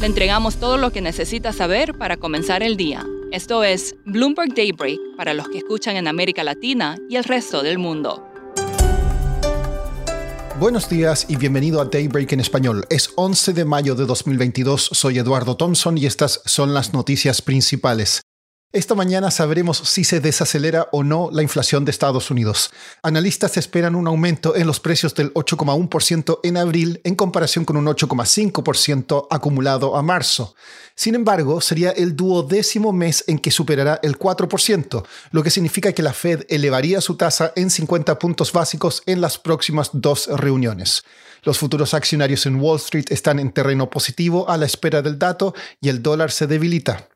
Le entregamos todo lo que necesita saber para comenzar el día. Esto es Bloomberg Daybreak para los que escuchan en América Latina y el resto del mundo. Buenos días y bienvenido a Daybreak en español. Es 11 de mayo de 2022, soy Eduardo Thompson y estas son las noticias principales. Esta mañana sabremos si se desacelera o no la inflación de Estados Unidos. Analistas esperan un aumento en los precios del 8,1% en abril en comparación con un 8,5% acumulado a marzo. Sin embargo, sería el duodécimo mes en que superará el 4%, lo que significa que la Fed elevaría su tasa en 50 puntos básicos en las próximas dos reuniones. Los futuros accionarios en Wall Street están en terreno positivo a la espera del dato y el dólar se debilita.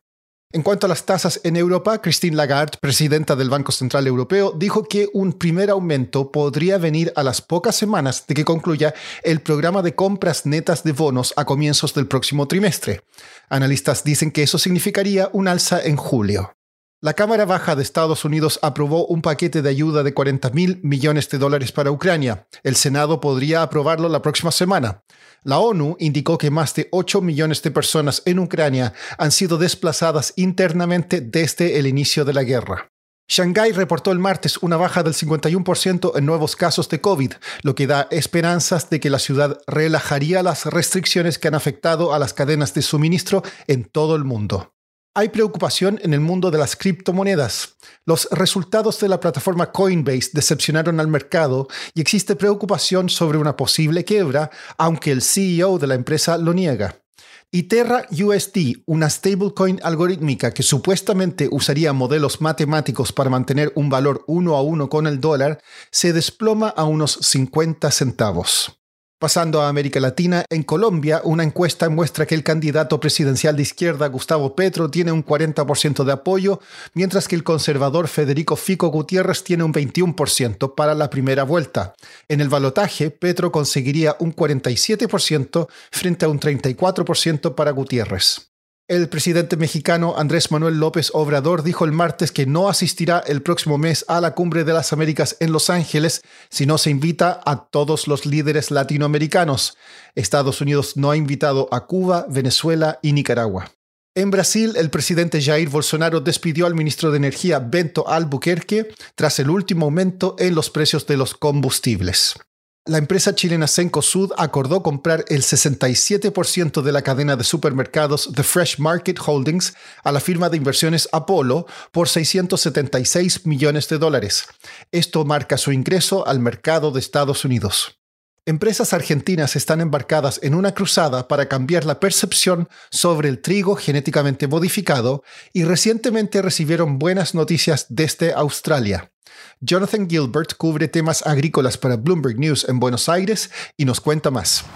En cuanto a las tasas en Europa, Christine Lagarde, presidenta del Banco Central Europeo, dijo que un primer aumento podría venir a las pocas semanas de que concluya el programa de compras netas de bonos a comienzos del próximo trimestre. Analistas dicen que eso significaría un alza en julio. La Cámara Baja de Estados Unidos aprobó un paquete de ayuda de 40 mil millones de dólares para Ucrania. El Senado podría aprobarlo la próxima semana. La ONU indicó que más de 8 millones de personas en Ucrania han sido desplazadas internamente desde el inicio de la guerra. Shanghái reportó el martes una baja del 51% en nuevos casos de COVID, lo que da esperanzas de que la ciudad relajaría las restricciones que han afectado a las cadenas de suministro en todo el mundo. Hay preocupación en el mundo de las criptomonedas. Los resultados de la plataforma Coinbase decepcionaron al mercado y existe preocupación sobre una posible quiebra, aunque el CEO de la empresa lo niega. Y Terra USD, una stablecoin algorítmica que supuestamente usaría modelos matemáticos para mantener un valor uno a uno con el dólar, se desploma a unos 50 centavos. Pasando a América Latina, en Colombia, una encuesta muestra que el candidato presidencial de izquierda, Gustavo Petro, tiene un 40% de apoyo, mientras que el conservador Federico Fico Gutiérrez tiene un 21% para la primera vuelta. En el balotaje, Petro conseguiría un 47% frente a un 34% para Gutiérrez. El presidente mexicano Andrés Manuel López Obrador dijo el martes que no asistirá el próximo mes a la Cumbre de las Américas en Los Ángeles si no se invita a todos los líderes latinoamericanos. Estados Unidos no ha invitado a Cuba, Venezuela y Nicaragua. En Brasil, el presidente Jair Bolsonaro despidió al ministro de Energía Bento Albuquerque tras el último aumento en los precios de los combustibles. La empresa chilena Sud acordó comprar el 67% de la cadena de supermercados The Fresh Market Holdings a la firma de inversiones Apollo por 676 millones de dólares. Esto marca su ingreso al mercado de Estados Unidos. Empresas argentinas están embarcadas en una cruzada para cambiar la percepción sobre el trigo genéticamente modificado y recientemente recibieron buenas noticias desde Australia. Jonathan Gilbert cubre temas agrícolas para Bloomberg News en Buenos Aires y nos cuenta más.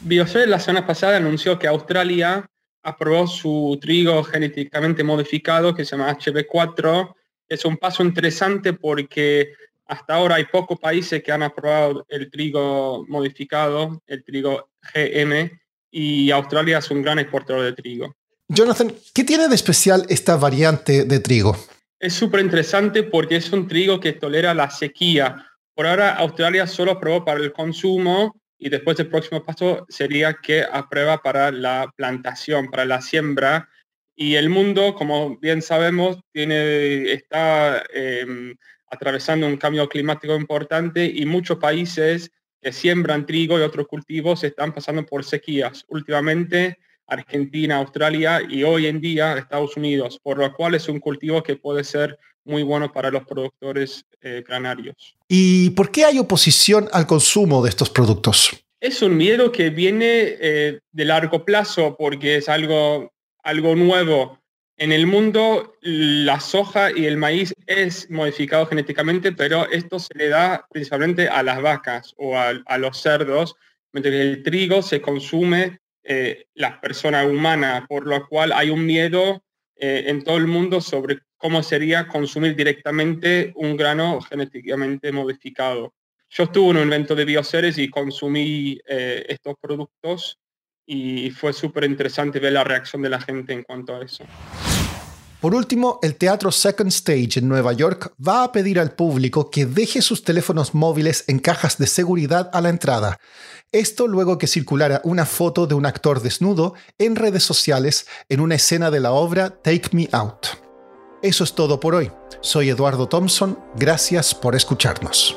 Bioshell la semana pasada anunció que Australia aprobó su trigo genéticamente modificado que se llama HB4. Es un paso interesante porque hasta ahora hay pocos países que han aprobado el trigo modificado, el trigo GM, y Australia es un gran exportador de trigo. Jonathan, ¿qué tiene de especial esta variante de trigo? Es súper interesante porque es un trigo que tolera la sequía. Por ahora Australia solo aprobó para el consumo y después el próximo paso sería que aprueba para la plantación, para la siembra. Y el mundo, como bien sabemos, tiene, está em, atravesando un cambio climático importante y muchos países que siembran trigo y otros cultivos están pasando por sequías. Últimamente Argentina, Australia y hoy en día Estados Unidos, por lo cual es un cultivo que puede ser muy bueno para los productores eh, granarios. ¿Y por qué hay oposición al consumo de estos productos? Es un miedo que viene eh, de largo plazo porque es algo, algo nuevo. En el mundo la soja y el maíz es modificado genéticamente, pero esto se le da principalmente a las vacas o a los cerdos mientras que el trigo se consume eh, la persona humana, por lo cual hay un miedo eh, en todo el mundo sobre cómo sería consumir directamente un grano genéticamente modificado. Yo estuve en un evento de bioseres y consumí eh, estos productos y fue súper interesante ver la reacción de la gente en cuanto a eso. Por último, el teatro Second Stage en Nueva York va a pedir al público que deje sus teléfonos móviles en cajas de seguridad a la entrada. Esto luego que circulara una foto de un actor desnudo en redes sociales en una escena de la obra Take Me Out. Eso es todo por hoy. Soy Eduardo Thompson. Gracias por escucharnos.